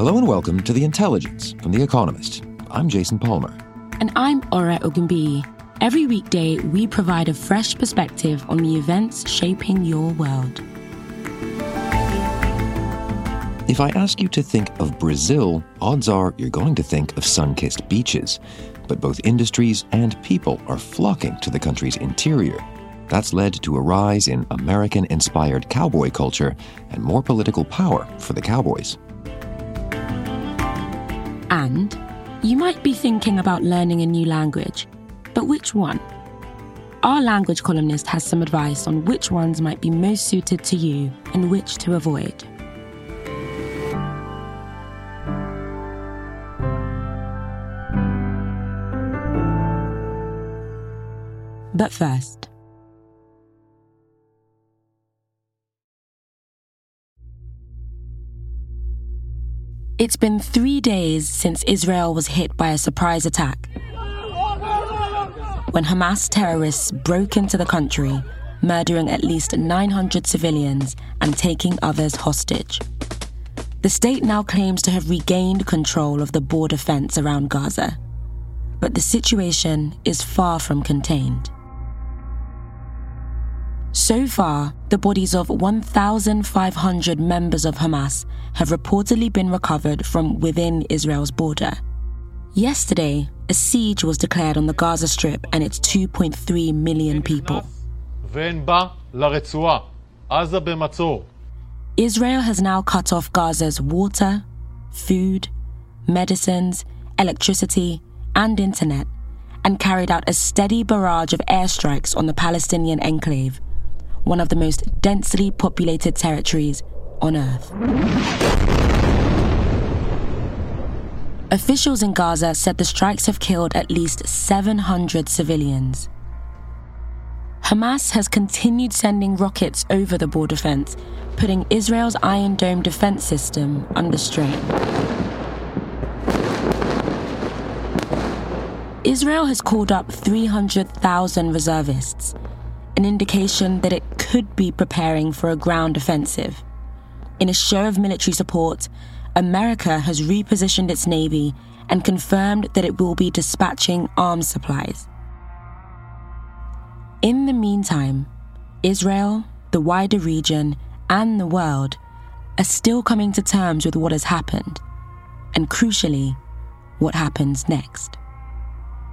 Hello and welcome to The Intelligence from The Economist. I'm Jason Palmer. And I'm Ore Ogunbiyi. Every weekday, we provide a fresh perspective on the events shaping your world. If I ask you to think of Brazil, odds are you're going to think of sun kissed beaches. But both industries and people are flocking to the country's interior. That's led to a rise in American inspired cowboy culture and more political power for the cowboys. And you might be thinking about learning a new language, but which one? Our language columnist has some advice on which ones might be most suited to you and which to avoid. But first, It's been three days since Israel was hit by a surprise attack. When Hamas terrorists broke into the country, murdering at least 900 civilians and taking others hostage. The state now claims to have regained control of the border fence around Gaza. But the situation is far from contained. So far, the bodies of 1,500 members of Hamas have reportedly been recovered from within Israel's border. Yesterday, a siege was declared on the Gaza Strip and its 2.3 million people. Israel has now cut off Gaza's water, food, medicines, electricity, and internet, and carried out a steady barrage of airstrikes on the Palestinian enclave one of the most densely populated territories on Earth. Officials in Gaza said the strikes have killed at least 700 civilians. Hamas has continued sending rockets over the border fence, putting Israel's Iron Dome defense system under strain. Israel has called up 300,000 reservists, an indication that it could be preparing for a ground offensive. In a show of military support, America has repositioned its navy and confirmed that it will be dispatching arms supplies. In the meantime, Israel, the wider region, and the world are still coming to terms with what has happened, and crucially, what happens next.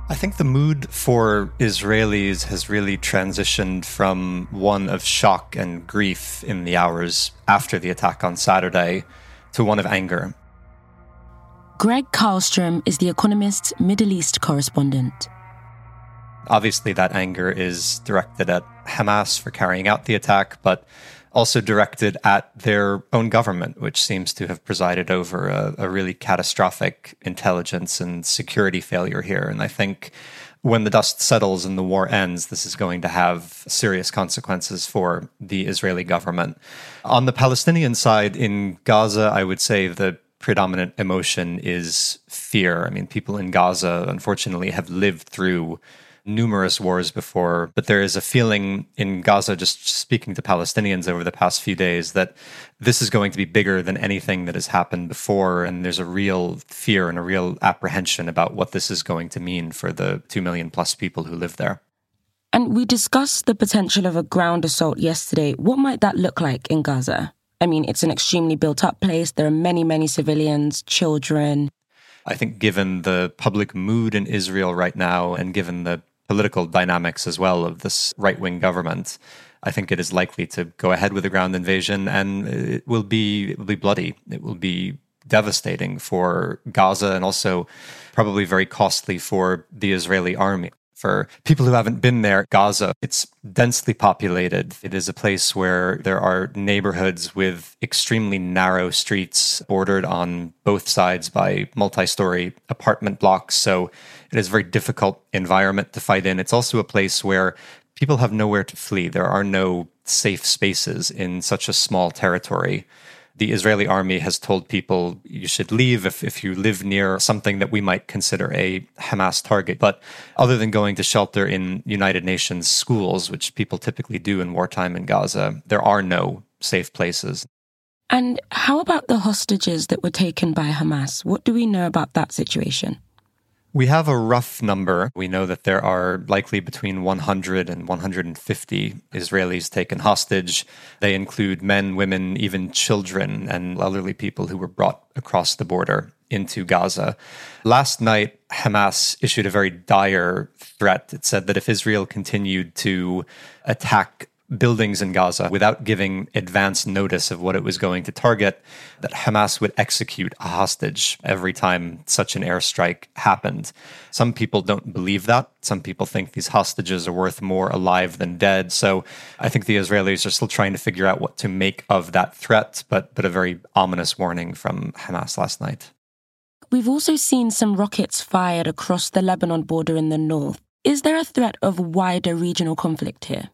I think the mood for Israelis has really transitioned from one of shock and grief in the hours after the attack on Saturday to one of anger. Gregg Carlstrom is the Economist's Middle East correspondent. Obviously, that anger is directed at Hamas for carrying out the attack, but also directed at their own government, which seems to have presided over a, a, really catastrophic intelligence and security failure here. And I think when the dust settles and the war ends, this is going to have serious consequences for the Israeli government. On the Palestinian side, in Gaza, I would say the predominant emotion is fear. I mean, people in Gaza, unfortunately, have lived through numerous wars before, but there is a feeling in Gaza, just speaking to Palestinians over the past few days, that this is going to be bigger than anything that has happened before. And there's a real fear and a real apprehension about what this is going to mean for the 2 million plus people who live there. And we discussed the potential of a ground assault yesterday. What might that look like in Gaza? I mean, it's an extremely built up place. There are many, many civilians, children. I think, given the public mood in Israel right now, and given the political dynamics as well of this right wing government, I think it is likely to go ahead with a ground invasion, and it will be it will be bloody. It will be devastating for Gaza, and also probably very costly for the Israeli army. For people who haven't been there, Gaza, it's densely populated. It is a place where there are neighborhoods with extremely narrow streets bordered on both sides by multi story apartment blocks. So it is a very difficult environment to fight in. It's also a place where people have nowhere to flee. There are no safe spaces in such a small territory the Israeli army has told people you should leave if, if you live near something that we might consider a Hamas target. But other than going to shelter in United Nations schools, which people typically do in wartime in Gaza, there are no safe places. And how about the hostages that were taken by Hamas? What do we know about that situation? We have a rough number. We know that there are likely between 100 and 150 Israelis taken hostage. They include men, women, even children, and elderly people who were brought across the border into Gaza. Last night, Hamas issued a very dire threat. It said that if Israel continued to attack buildings in Gaza without giving advance notice of what it was going to target, that Hamas would execute a hostage every time such an airstrike happened. Some people don't believe that. Some people think these hostages are worth more alive than dead. So I think the Israelis are still trying to figure out what to make of that threat, but, but a very ominous warning from Hamas last night. We've also seen some rockets fired across the Lebanon border in the north. Is there a threat of wider regional conflict here?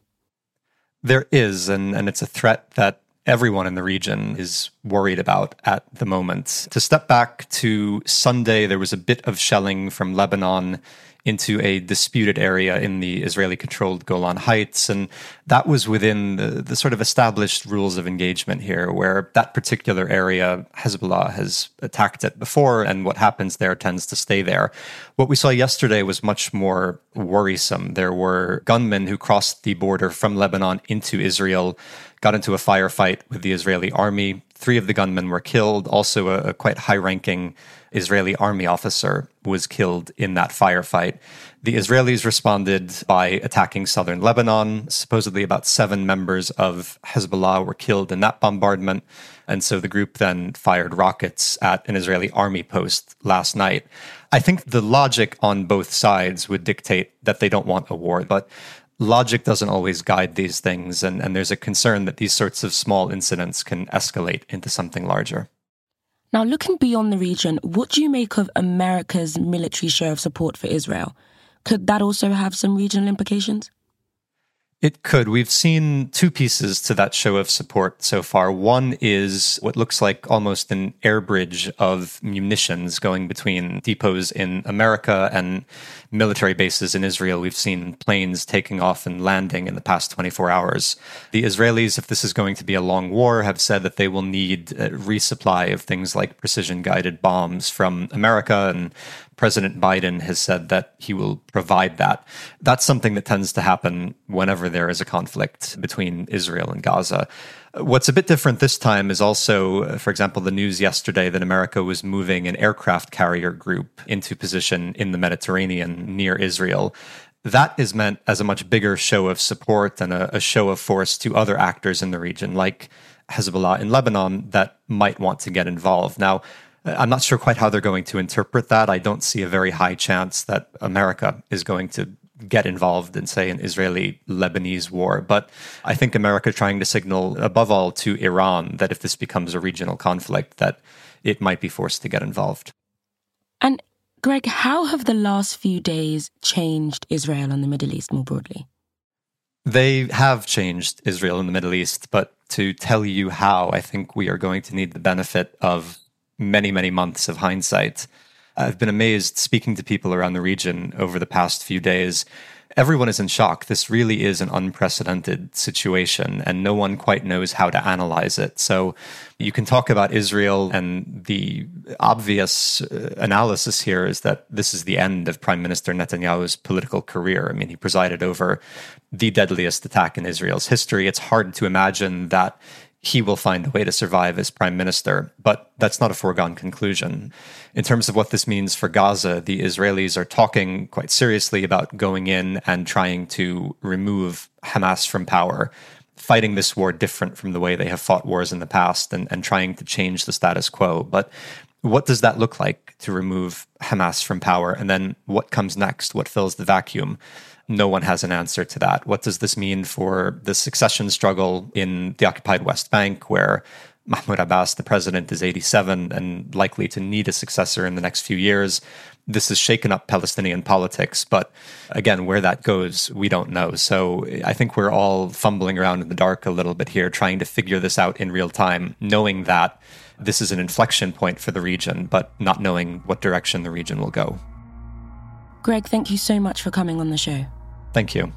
There is, and, and it's a threat that everyone in the region is worried about at the moment. To step back to Sunday, there was a bit of shelling from Lebanon into a disputed area in the Israeli controlled Golan Heights. And that was within the, the sort of established rules of engagement here, where that particular area, Hezbollah has attacked it before, and what happens there tends to stay there. What we saw yesterday was much more worrisome. There were gunmen who crossed the border from Lebanon into Israel, got into a firefight with the Israeli army. Three of the gunmen were killed, also a, a quite high ranking Israeli army officer was killed in that firefight. The Israelis responded by attacking southern Lebanon. Supposedly, about seven members of Hezbollah were killed in that bombardment. And so the group then fired rockets at an Israeli army post last night. I think the logic on both sides would dictate that they don't want a war, but logic doesn't always guide these things. And, and there's a concern that these sorts of small incidents can escalate into something larger. Now, looking beyond the region, what do you make of America's military show of support for Israel? Could that also have some regional implications? It could. We've seen two pieces to that show of support so far. One is what looks like almost an air bridge of munitions going between depots in America and military bases in Israel. We've seen planes taking off and landing in the past 24 hours. The Israelis, if this is going to be a long war, have said that they will need resupply of things like precision guided bombs from America and President Biden has said that he will provide that. That's something that tends to happen whenever there is a conflict between Israel and Gaza. What's a bit different this time is also, for example, the news yesterday that America was moving an aircraft carrier group into position in the Mediterranean near Israel. That is meant as a much bigger show of support and a, a show of force to other actors in the region, like Hezbollah in Lebanon, that might want to get involved. Now, I'm not sure quite how they're going to interpret that. I don't see a very high chance that America is going to get involved in, say, an Israeli Lebanese war. But I think America trying to signal, above all, to Iran that if this becomes a regional conflict, that it might be forced to get involved. And Gregg, how have the last few days changed Israel and the Middle East more broadly? They have changed Israel and the Middle East, but to tell you how, I think we are going to need the benefit of many, many months of hindsight. I've been amazed speaking to people around the region over the past few days. Everyone is in shock. This really is an unprecedented situation, and no one quite knows how to analyze it. So, you can talk about Israel, and the obvious uh, analysis here is that this is the end of Prime Minister Netanyahu's political career. I mean, he presided over the deadliest attack in Israel's history. It's hard to imagine that he will find a way to survive as prime minister. But that's not a foregone conclusion. In terms of what this means for Gaza, the Israelis are talking quite seriously about going in and trying to remove Hamas from power, fighting this war different from the way they have fought wars in the past and, and trying to change the status quo. But what does that look like to remove Hamas from power? And then what comes next? What fills the vacuum? No one has an answer to that. What does this mean for the succession struggle in the occupied West Bank, where Mahmoud Abbas, the president, is 87 and likely to need a successor in the next few years? This has shaken up Palestinian politics, but again, where that goes, we don't know. So I think we're all fumbling around in the dark a little bit here, trying to figure this out in real time, knowing that this is an inflection point for the region, but not knowing what direction the region will go. Gregg, thank you so much for coming on the show. Thank you.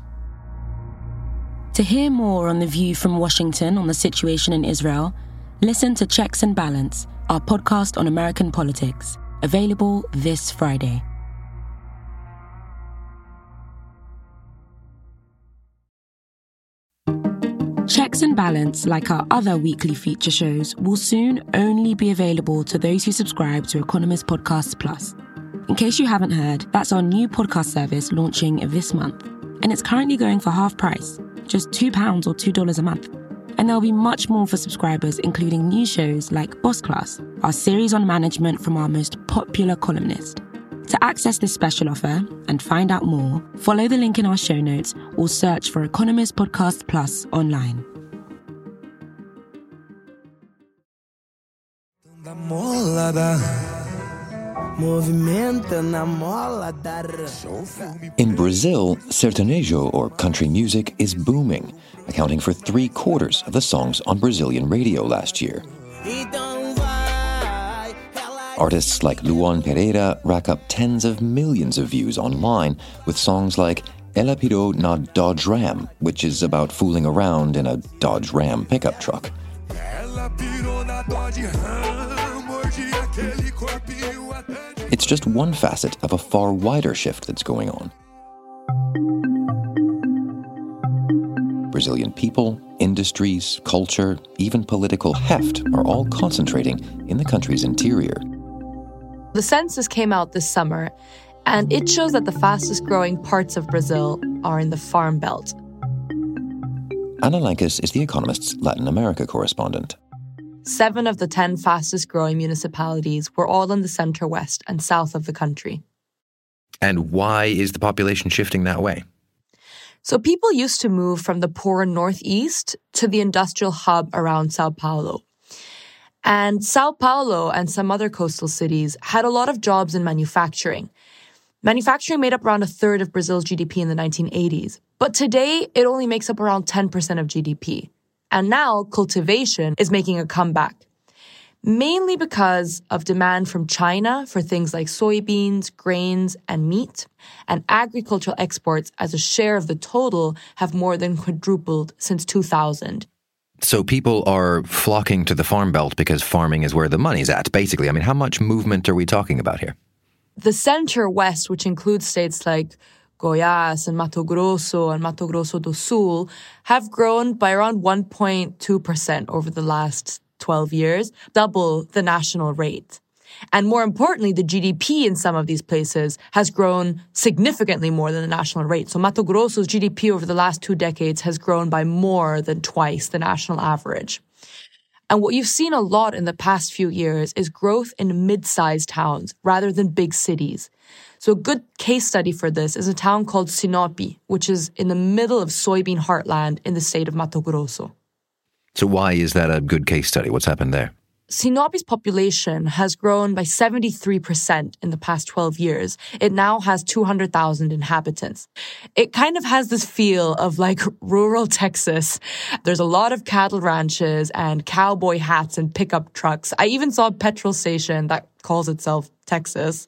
To hear more on the view from Washington on the situation in Israel, listen to Checks and Balance, our podcast on American politics, available this Friday. Checks and Balance, like our other weekly feature shows, will soon only be available to those who subscribe to Economist Podcasts Plus. In case you haven't heard, that's our new podcast service launching this month. And it's currently going for half price, just £2 or $2 a month. And there'll be much more for subscribers, including new shows like Boss Class, our series on management from our most popular columnist. To access this special offer and find out more, follow the link in our show notes or search for Economist Podcast Plus online. In Brazil, sertanejo or country music is booming, accounting for three quarters of the songs on Brazilian radio last year. Artists like Luan Pereira rack up tens of millions of views online with songs like Ela Pirou na Dodge Ram, which is about fooling around in a Dodge Ram pickup truck. It's just one facet of a far wider shift that's going on. Brazilian people, industries, culture, even political heft are all concentrating in the country's interior. The census came out this summer, and it shows that the fastest growing parts of Brazil are in the farm belt. Anna Lankes is The Economist's Latin America correspondent. Seven of the 10 fastest growing municipalities were all in the center west and south of the country. And why is the population shifting that way? So people used to move from the poor northeast to the industrial hub around Sao Paulo. And Sao Paulo and some other coastal cities had a lot of jobs in manufacturing. Manufacturing made up around a third of Brazil's GDP in the 1980s, but today it only makes up around 10% of GDP. And now cultivation is making a comeback, mainly because of demand from China for things like soybeans, grains, and meat. And agricultural exports as a share of the total have more than quadrupled since 2000. So people are flocking to the farm belt because farming is where the money's at, basically. I mean, how much movement are we talking about here? The center west, which includes states like Goiás and Mato Grosso and Mato Grosso do Sul, have grown by around 1.2% over the last 12 years, double the national rate. And more importantly, the GDP in some of these places has grown significantly more than the national rate. So Mato Grosso's GDP over the last two decades has grown by more than twice the national average. And what you've seen a lot in the past few years is growth in mid-sized towns rather than big cities. So a good case study for this is a town called Sinop, which is in the middle of soybean heartland in the state of Mato Grosso. So why is that a good case study? What's happened there? Sinop's population has grown by 73% in the past 12 years. It now has 200,000 inhabitants. It kind of has this feel of like rural Texas. There's a lot of cattle ranches and cowboy hats and pickup trucks. I even saw a petrol station that calls itself Texas.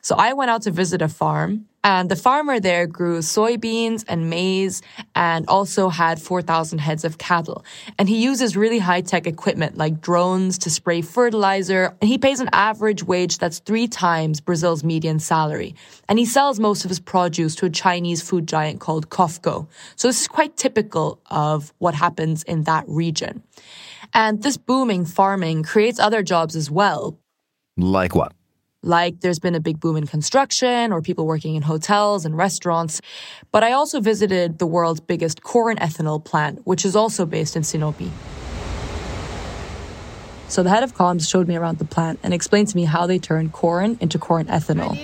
So I went out to visit a farm and the farmer there grew soybeans and maize and also had 4,000 heads of cattle. And he uses really high tech equipment like drones to spray fertilizer. And he pays an average wage that's three times Brazil's median salary. And he sells most of his produce to a Chinese food giant called Cofco. So this is quite typical of what happens in that region. And this booming farming creates other jobs as well. Like what? like there's been a big boom in construction or people working in hotels and restaurants. But I also visited the world's biggest corn ethanol plant, which is also based in Sinop. So the head of comms showed me around the plant and explained to me how they turn corn into corn ethanol.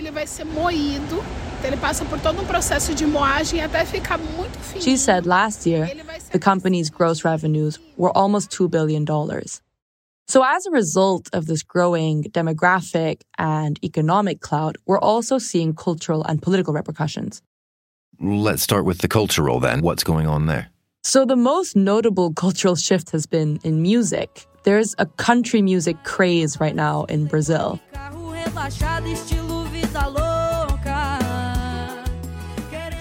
She said last year, the company's gross revenues were almost $2 billion. So, as a result of this growing demographic and economic cloud, we're also seeing cultural and political repercussions. Let's start with the cultural then. What's going on there? So, the most notable cultural shift has been in music. There's a country music craze right now in Brazil.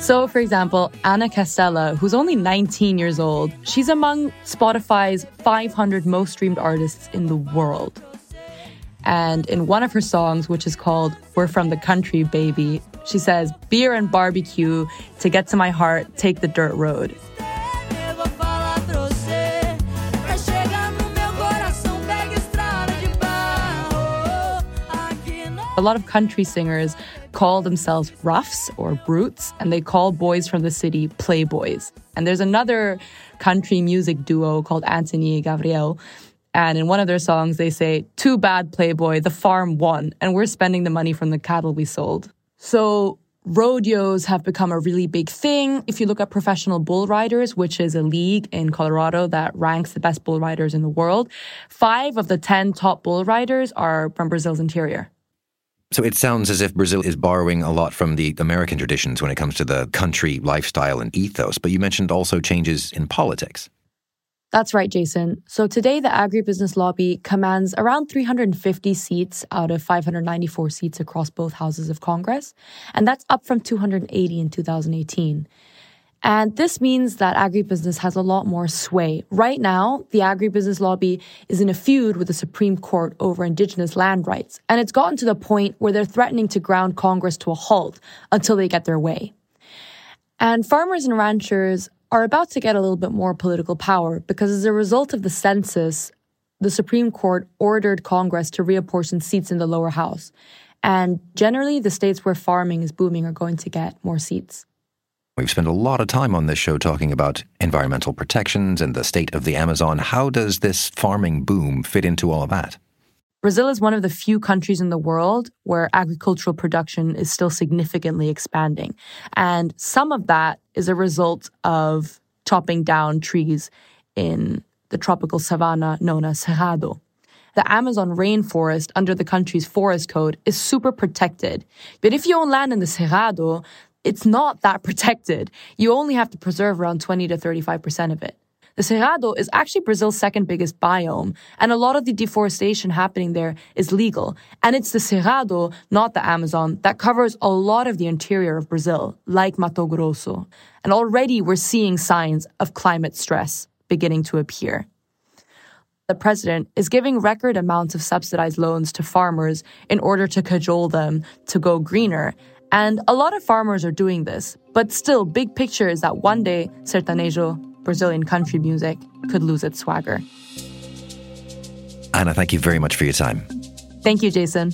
So, for example, Ana Castela, who's only 19 years old, she's among Spotify's 500 most streamed artists in the world. And in one of her songs, which is called We're From the Country, Baby, she says, Beer and barbecue, to get to my heart, take the dirt road. A lot of country singers call themselves roughs or brutes, and they call boys from the city playboys. And there's another country music duo called Anthony Gabriel. And in one of their songs, they say, Too bad, Playboy, the farm won, and we're spending the money from the cattle we sold. So, rodeos have become a really big thing. If you look at professional bull riders, which is a league in Colorado that ranks the best bull riders in the world, five of the 10 top bull riders are from Brazil's interior. So it sounds as if Brazil is borrowing a lot from the American traditions when it comes to the country lifestyle and ethos, but you mentioned also changes in politics. That's right, Jason. So today, the agribusiness lobby commands around 350 seats out of 594 seats across both houses of Congress, and that's up from 280 in 2018. And this means that agribusiness has a lot more sway. Right now, the agribusiness lobby is in a feud with the Supreme Court over indigenous land rights. And it's gotten to the point where they're threatening to ground Congress to a halt until they get their way. And farmers and ranchers are about to get a little bit more political power because as a result of the census, the Supreme Court ordered Congress to reapportion seats in the lower house. And generally, the states where farming is booming are going to get more seats. We've spent a lot of time on this show talking about environmental protections and the state of the Amazon. How does this farming boom fit into all of that? Brazil is one of the few countries in the world where agricultural production is still significantly expanding. And some of that is a result of chopping down trees in the tropical savanna known as Cerrado. The Amazon rainforest under the country's forest code is super protected. But if you own land in the Cerrado, it's not that protected. You only have to preserve around 20 to 35% of it. The Cerrado is actually Brazil's second biggest biome, and a lot of the deforestation happening there is legal. And it's the Cerrado, not the Amazon, that covers a lot of the interior of Brazil, like Mato Grosso. And already we're seeing signs of climate stress beginning to appear. The president is giving record amounts of subsidized loans to farmers in order to cajole them to go greener. And a lot of farmers are doing this, but still, big picture is that one day, sertanejo, Brazilian country music, could lose its swagger. Anna, thank you very much for your time. Thank you, Jason.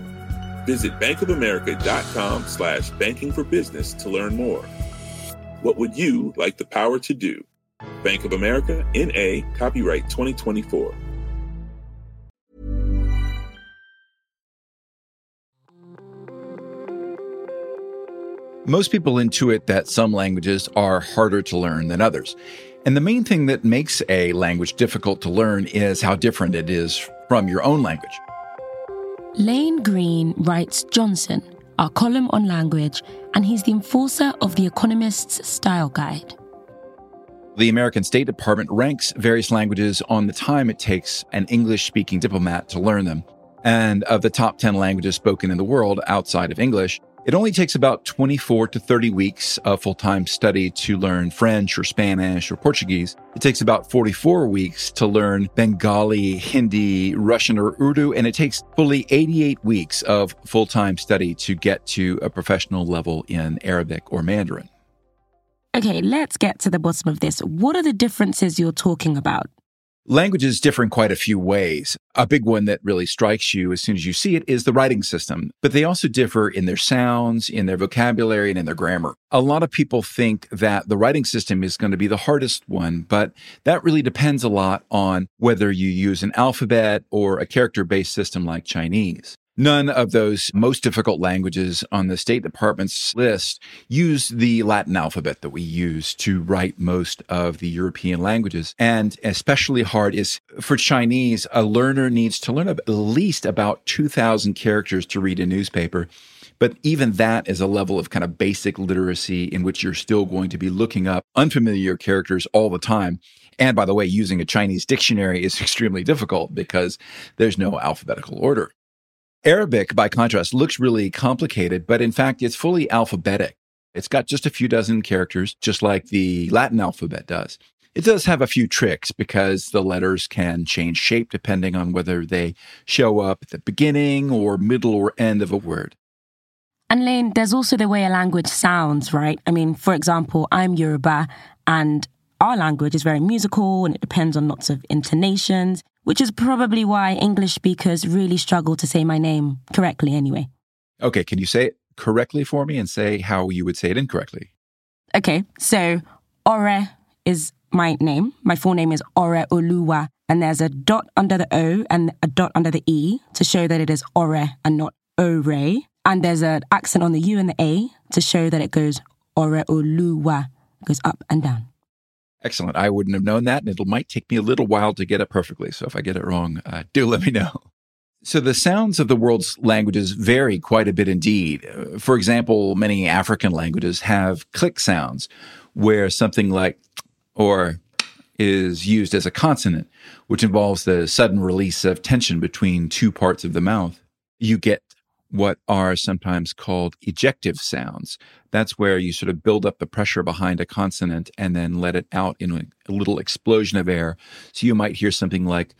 Visit bankofamerica.com slash banking for business to learn more. What would you like the power to do? Bank of America, NA, copyright 2024. Most people intuit that some languages are harder to learn than others. And the main thing that makes a language difficult to learn is how different it is from your own language. Lane Greene writes Johnson, our column on language, and he's the enforcer of The Economist's Style Guide. The American State Department ranks various languages on the time it takes an English speaking diplomat to learn them. And of the top 10 languages spoken in the world outside of English, it only takes about 24 to 30 weeks of full time study to learn French or Spanish or Portuguese. It takes about 44 weeks to learn Bengali, Hindi, Russian, or Urdu, and it takes fully 88 weeks of full time study to get to a professional level in Arabic or Mandarin. Okay, let's get to the bottom of this. What are the differences you're talking about? Languages differ in quite a few ways. A big one that really strikes you as soon as you see it is the writing system, but they also differ in their sounds, in their vocabulary, and in their grammar. A lot of people think that the writing system is going to be the hardest one, but that really depends a lot on whether you use an alphabet or a character based system like Chinese. None of those most difficult languages on the State Department's list use the Latin alphabet that we use to write most of the European languages. And especially hard is for Chinese, a learner needs to learn at least about 2,000 characters to read a newspaper. But even that is a level of kind of basic literacy in which you're still going to be looking up unfamiliar characters all the time. And by the way, using a Chinese dictionary is extremely difficult because there's no alphabetical order. Arabic, by contrast, looks really complicated, but in fact, it's fully alphabetic. It's got just a few dozen characters, just like the Latin alphabet does. It does have a few tricks because the letters can change shape depending on whether they show up at the beginning or middle or end of a word. And Lane, there's also the way a language sounds, right? I mean, for example, I'm Yoruba and our language is very musical and it depends on lots of intonations which is probably why English speakers really struggle to say my name correctly anyway. Okay, can you say it correctly for me and say how you would say it incorrectly? Okay, so Ore is my name. My full name is Ore Oluwa, and there's a dot under the O and a dot under the E to show that it is Ore and not Ore. And there's an accent on the U and the A to show that it goes Ore Oluwa, goes up and down. Excellent. I wouldn't have known that, and it might take me a little while to get it perfectly. So if I get it wrong, uh, do let me know. So the sounds of the world's languages vary quite a bit indeed. Uh, for example, many African languages have click sounds where something like or is used as a consonant, which involves the sudden release of tension between two parts of the mouth. You get what are sometimes called ejective sounds. That's where you sort of build up the pressure behind a consonant and then let it out in a, little explosion of air. So you might hear something like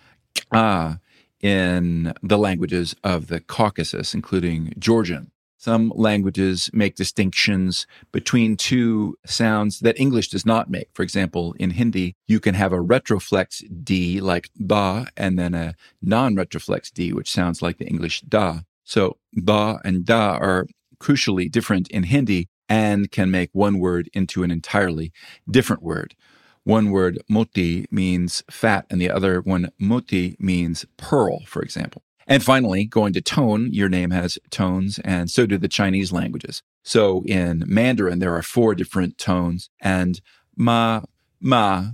ah in the languages of the Caucasus, including Georgian. Some languages make distinctions between two sounds that English does not make. For example, in Hindi, you can have a retroflex D like ba and then a non retroflex D, which sounds like the English da. So ba and da are crucially different in Hindi and can make one word into an entirely different word. One word moti means fat and the other one moti means pearl, for example. And finally, going to tone, your name has tones, and so do the Chinese languages. So in Mandarin, there are four different tones, and ma, ma,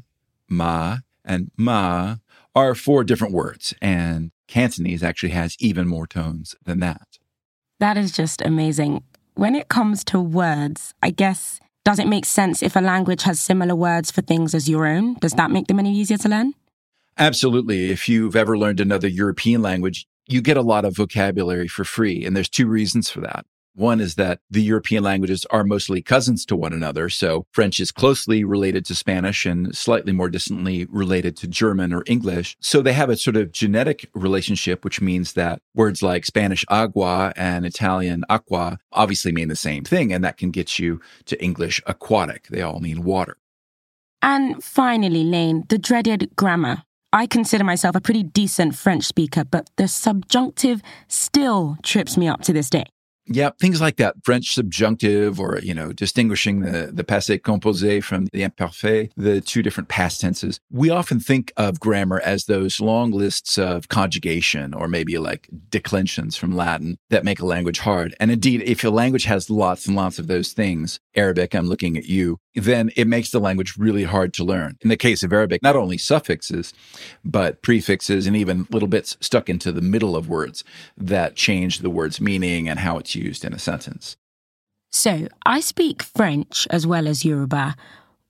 ma, and ma are four different words. And Cantonese actually has even more tones than that. That is just amazing. When it comes to words, I guess, does it make sense if a language has similar words for things as your own? Does that make them any easier to learn? Absolutely. If you've ever learned another European language, you get a lot of vocabulary for free. And there's two reasons for that. One is that the European languages are mostly cousins to one another. So French is closely related to Spanish and slightly more distantly related to German or English. So they have a sort of genetic relationship, which means that words like Spanish agua and Italian acqua obviously mean the same thing. And that can get you to English aquatic. They all mean water. And finally, Lane, the dreaded grammar. I consider myself a pretty decent French speaker, but the subjunctive still trips me up to this day. Yeah, things like that. French subjunctive or, you know, distinguishing the, the passé composé from the imperfect, the two different past tenses. We often think of grammar as those long lists of conjugation or maybe like declensions from Latin that make a language hard. And indeed, if a language has lots and lots of those things, Arabic, I'm looking at you, then it makes the language really hard to learn. In the case of Arabic, not only suffixes, but prefixes and even little bits stuck into the middle of words that change the word's meaning and how it's used in a sentence. So, I speak French as well as Yoruba.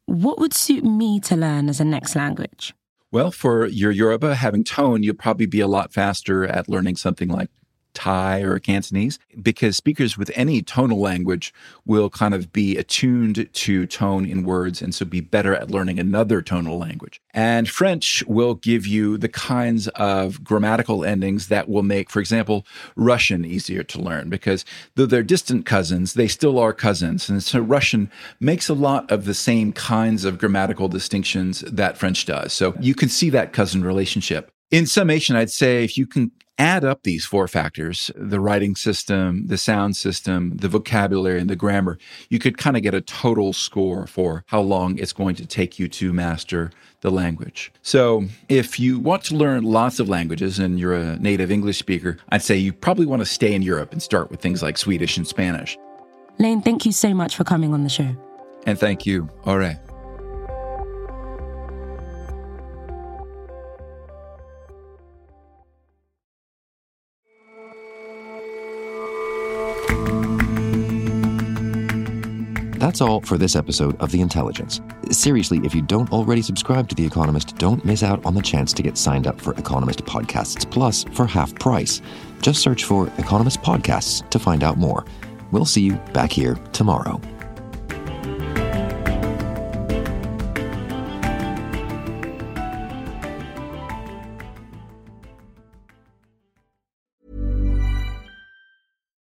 What would suit me to learn as a next language? Well, for your Yoruba, having tone, you'll probably be a lot faster at learning something like Thai or Cantonese because speakers with any tonal language will kind of be attuned to tone in words and so be better at learning another tonal language. And French will give you the kinds of grammatical endings that will make, for example, Russian easier to learn because though they're distant cousins, they still are cousins. And so Russian makes a lot of the same kinds of grammatical distinctions that French does. So you can see that cousin relationship. In summation, I'd say if you can add up these four factors the writing system, the sound system, the vocabulary, and the grammar you could kind of get a total score for how long it's going to take you to master the language. So, if you want to learn lots of languages and you're a native English speaker, I'd say you probably want to stay in Europe and start with things like Swedish and Spanish. Lane, thank you so much for coming on the show. And thank you. All right. That's all for this episode of The Intelligence. Seriously, if you don't already subscribe to The Economist, don't miss out on the chance to get signed up for Economist Podcasts Plus for half price. Just search for Economist Podcasts to find out more. We'll see you back here tomorrow.